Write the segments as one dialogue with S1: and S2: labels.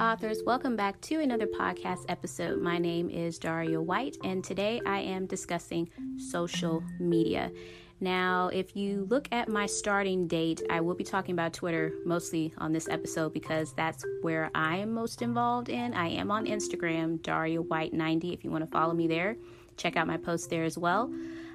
S1: authors. Welcome back to another podcast episode. My name is Daria White, and today I am discussing social media. Now, if you look at my starting date, I will be talking about Twitter mostly on this episode because that's where I am most involved in. I am on Instagram, Daria White 90, if you want to follow me there. Check out my posts there as well.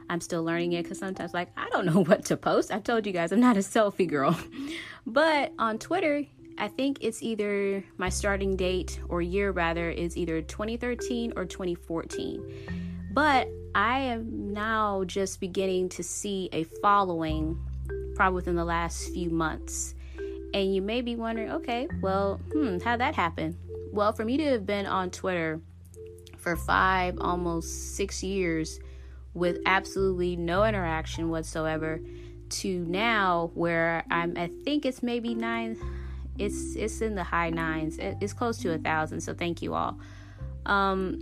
S1: I'm still learning it because sometimes, like, I don't know what to post. I've told you guys I'm not a selfie girl. but on Twitter, I think it's either my starting date or year rather is either 2013 or 2014. But I am now just beginning to see a following probably within the last few months. And you may be wondering, okay, well, hmm, how'd that happen? Well, for me to have been on Twitter for five, almost six years with absolutely no interaction whatsoever to now where I'm, I think it's maybe nine it's it's in the high nines. It's close to a thousand. So thank you all. Um,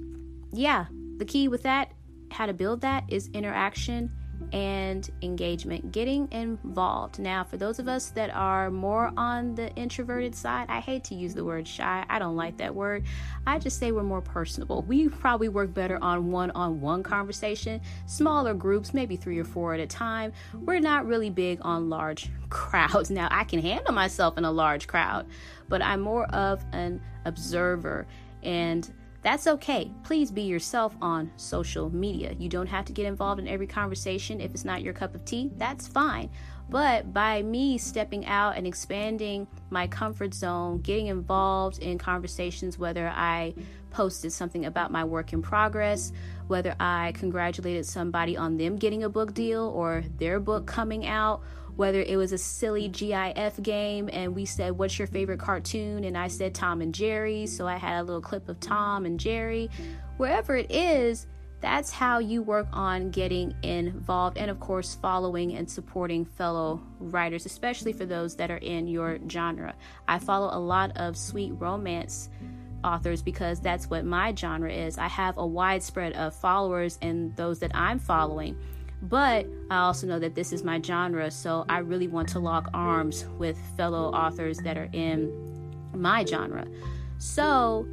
S1: yeah, the key with that, how to build that, is interaction and engagement, getting involved. Now, for those of us that are more on the introverted side, I hate to use the word shy. I don't like that word. I just say we're more personable. We probably work better on one on one conversation, smaller groups, maybe three or four at a time. We're not really big on large crowds. Now, I can handle myself in a large crowd, but I'm more of an observer and that's okay. Please be yourself on social media. You don't have to get involved in every conversation if it's not your cup of tea. That's fine. But by me stepping out and expanding my comfort zone, getting involved in conversations, whether I posted something about my work in progress, whether I congratulated somebody on them getting a book deal or their book coming out, whether it was a silly GIF game and we said, What's your favorite cartoon? And I said Tom and Jerry. So I had a little clip of Tom and Jerry. Wherever it is, that's how you work on getting involved and, of course, following and supporting fellow writers, especially for those that are in your genre. I follow a lot of sweet romance authors because that's what my genre is. I have a widespread of followers and those that I'm following. But I also know that this is my genre, so I really want to lock arms with fellow authors that are in my genre. So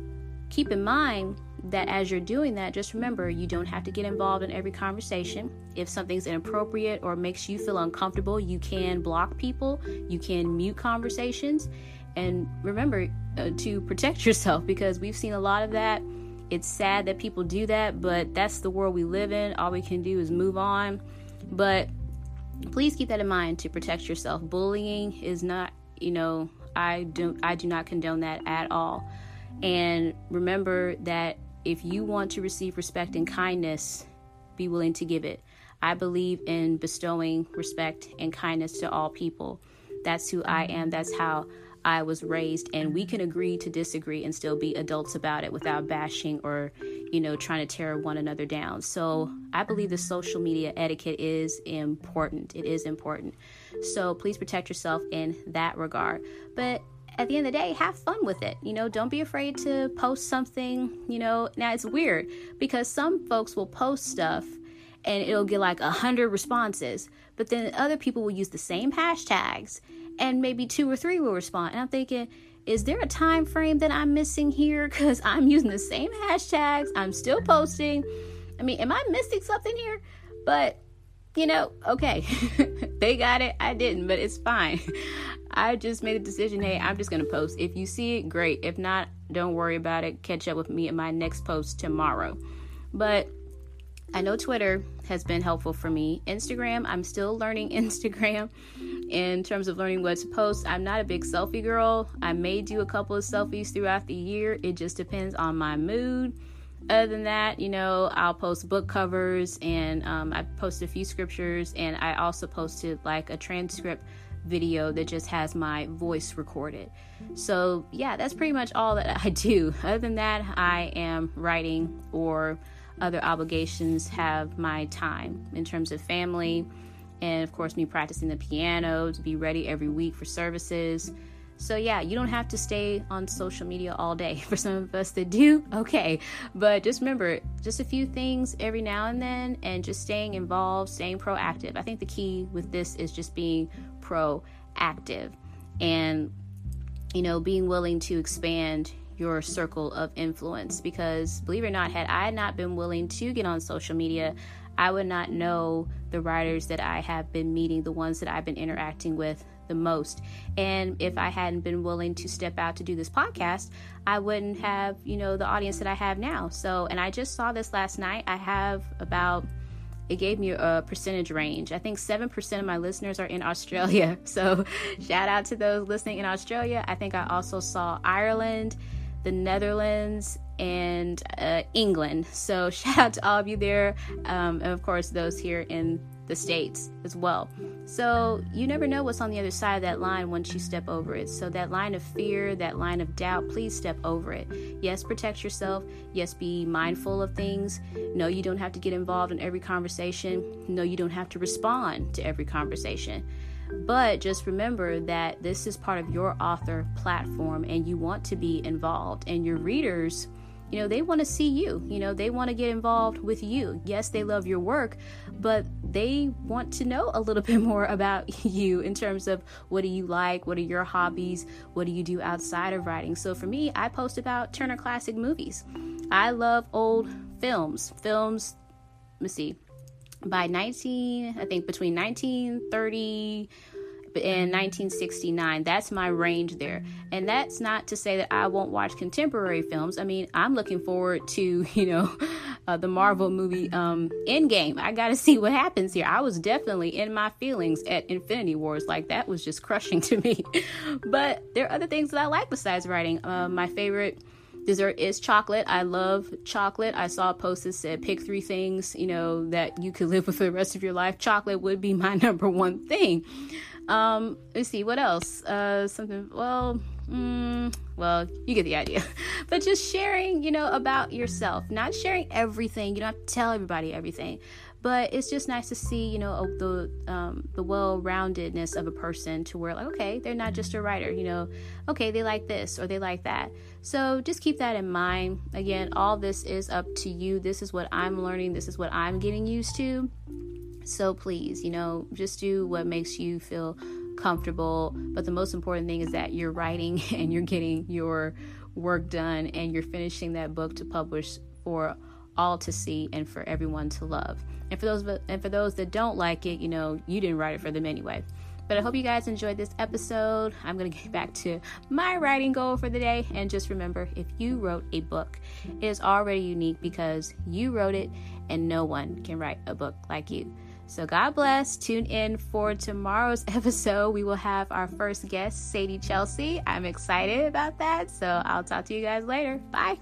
S1: keep in mind that as you're doing that, just remember you don't have to get involved in every conversation. If something's inappropriate or makes you feel uncomfortable, you can block people, you can mute conversations. And remember uh, to protect yourself because we've seen a lot of that it's sad that people do that, but that's the world we live in. All we can do is move on. But please keep that in mind to protect yourself. Bullying is not, you know, I don't I do not condone that at all. And remember that if you want to receive respect and kindness, be willing to give it. I believe in bestowing respect and kindness to all people. That's who I am. That's how I was raised, and we can agree to disagree and still be adults about it without bashing or, you know, trying to tear one another down. So I believe the social media etiquette is important. It is important. So please protect yourself in that regard. But at the end of the day, have fun with it. You know, don't be afraid to post something. You know, now it's weird because some folks will post stuff and it'll get like a hundred responses, but then other people will use the same hashtags and maybe two or three will respond. And I'm thinking, is there a time frame that I'm missing here? Because I'm using the same hashtags, I'm still posting. I mean, am I missing something here? But you know, okay, they got it, I didn't, but it's fine. I just made a decision. Hey, I'm just gonna post. If you see it, great. If not, don't worry about it. Catch up with me in my next post tomorrow. But I know Twitter has been helpful for me. Instagram, I'm still learning Instagram in terms of learning what to post. I'm not a big selfie girl. I may do a couple of selfies throughout the year. It just depends on my mood. Other than that, you know, I'll post book covers and um, I posted a few scriptures and I also posted like a transcript video that just has my voice recorded. So, yeah, that's pretty much all that I do. Other than that, I am writing or other obligations have my time in terms of family and of course me practicing the piano to be ready every week for services. So yeah you don't have to stay on social media all day for some of us that do. Okay but just remember just a few things every now and then and just staying involved staying proactive. I think the key with this is just being proactive and you know being willing to expand your circle of influence because believe it or not, had I not been willing to get on social media, I would not know the writers that I have been meeting, the ones that I've been interacting with the most. And if I hadn't been willing to step out to do this podcast, I wouldn't have, you know, the audience that I have now. So, and I just saw this last night. I have about it gave me a percentage range. I think 7% of my listeners are in Australia. So, shout out to those listening in Australia. I think I also saw Ireland, the Netherlands, and uh, England. So, shout out to all of you there. Um, and of course, those here in the States as well. So, you never know what's on the other side of that line once you step over it. So, that line of fear, that line of doubt, please step over it. Yes, protect yourself. Yes, be mindful of things. No, you don't have to get involved in every conversation. No, you don't have to respond to every conversation. But just remember that this is part of your author platform and you want to be involved, and your readers you know, they want to see you. You know, they want to get involved with you. Yes, they love your work, but they want to know a little bit more about you in terms of what do you like, what are your hobbies, what do you do outside of writing. So for me, I post about Turner Classic Movies. I love old films. Films, let me see, by 19, I think between 1930 in 1969. That's my range there. And that's not to say that I won't watch contemporary films. I mean, I'm looking forward to, you know, uh, the Marvel movie um, Endgame. I got to see what happens here. I was definitely in my feelings at Infinity Wars. Like, that was just crushing to me. but there are other things that I like besides writing. Uh, my favorite dessert is chocolate. I love chocolate. I saw a post that said pick three things, you know, that you could live with for the rest of your life. Chocolate would be my number one thing. Um, let's see what else. Uh, something. Well, mm, well, you get the idea. but just sharing, you know, about yourself. Not sharing everything. You don't have to tell everybody everything. But it's just nice to see, you know, the um, the well-roundedness of a person to where, like, okay, they're not just a writer. You know, okay, they like this or they like that. So just keep that in mind. Again, all this is up to you. This is what I'm learning. This is what I'm getting used to. So please, you know, just do what makes you feel comfortable. But the most important thing is that you're writing and you're getting your work done and you're finishing that book to publish for all to see and for everyone to love. And for those and for those that don't like it, you know, you didn't write it for them anyway. But I hope you guys enjoyed this episode. I'm going to get back to my writing goal for the day. And just remember if you wrote a book, it is already unique because you wrote it and no one can write a book like you. So, God bless. Tune in for tomorrow's episode. We will have our first guest, Sadie Chelsea. I'm excited about that. So, I'll talk to you guys later. Bye.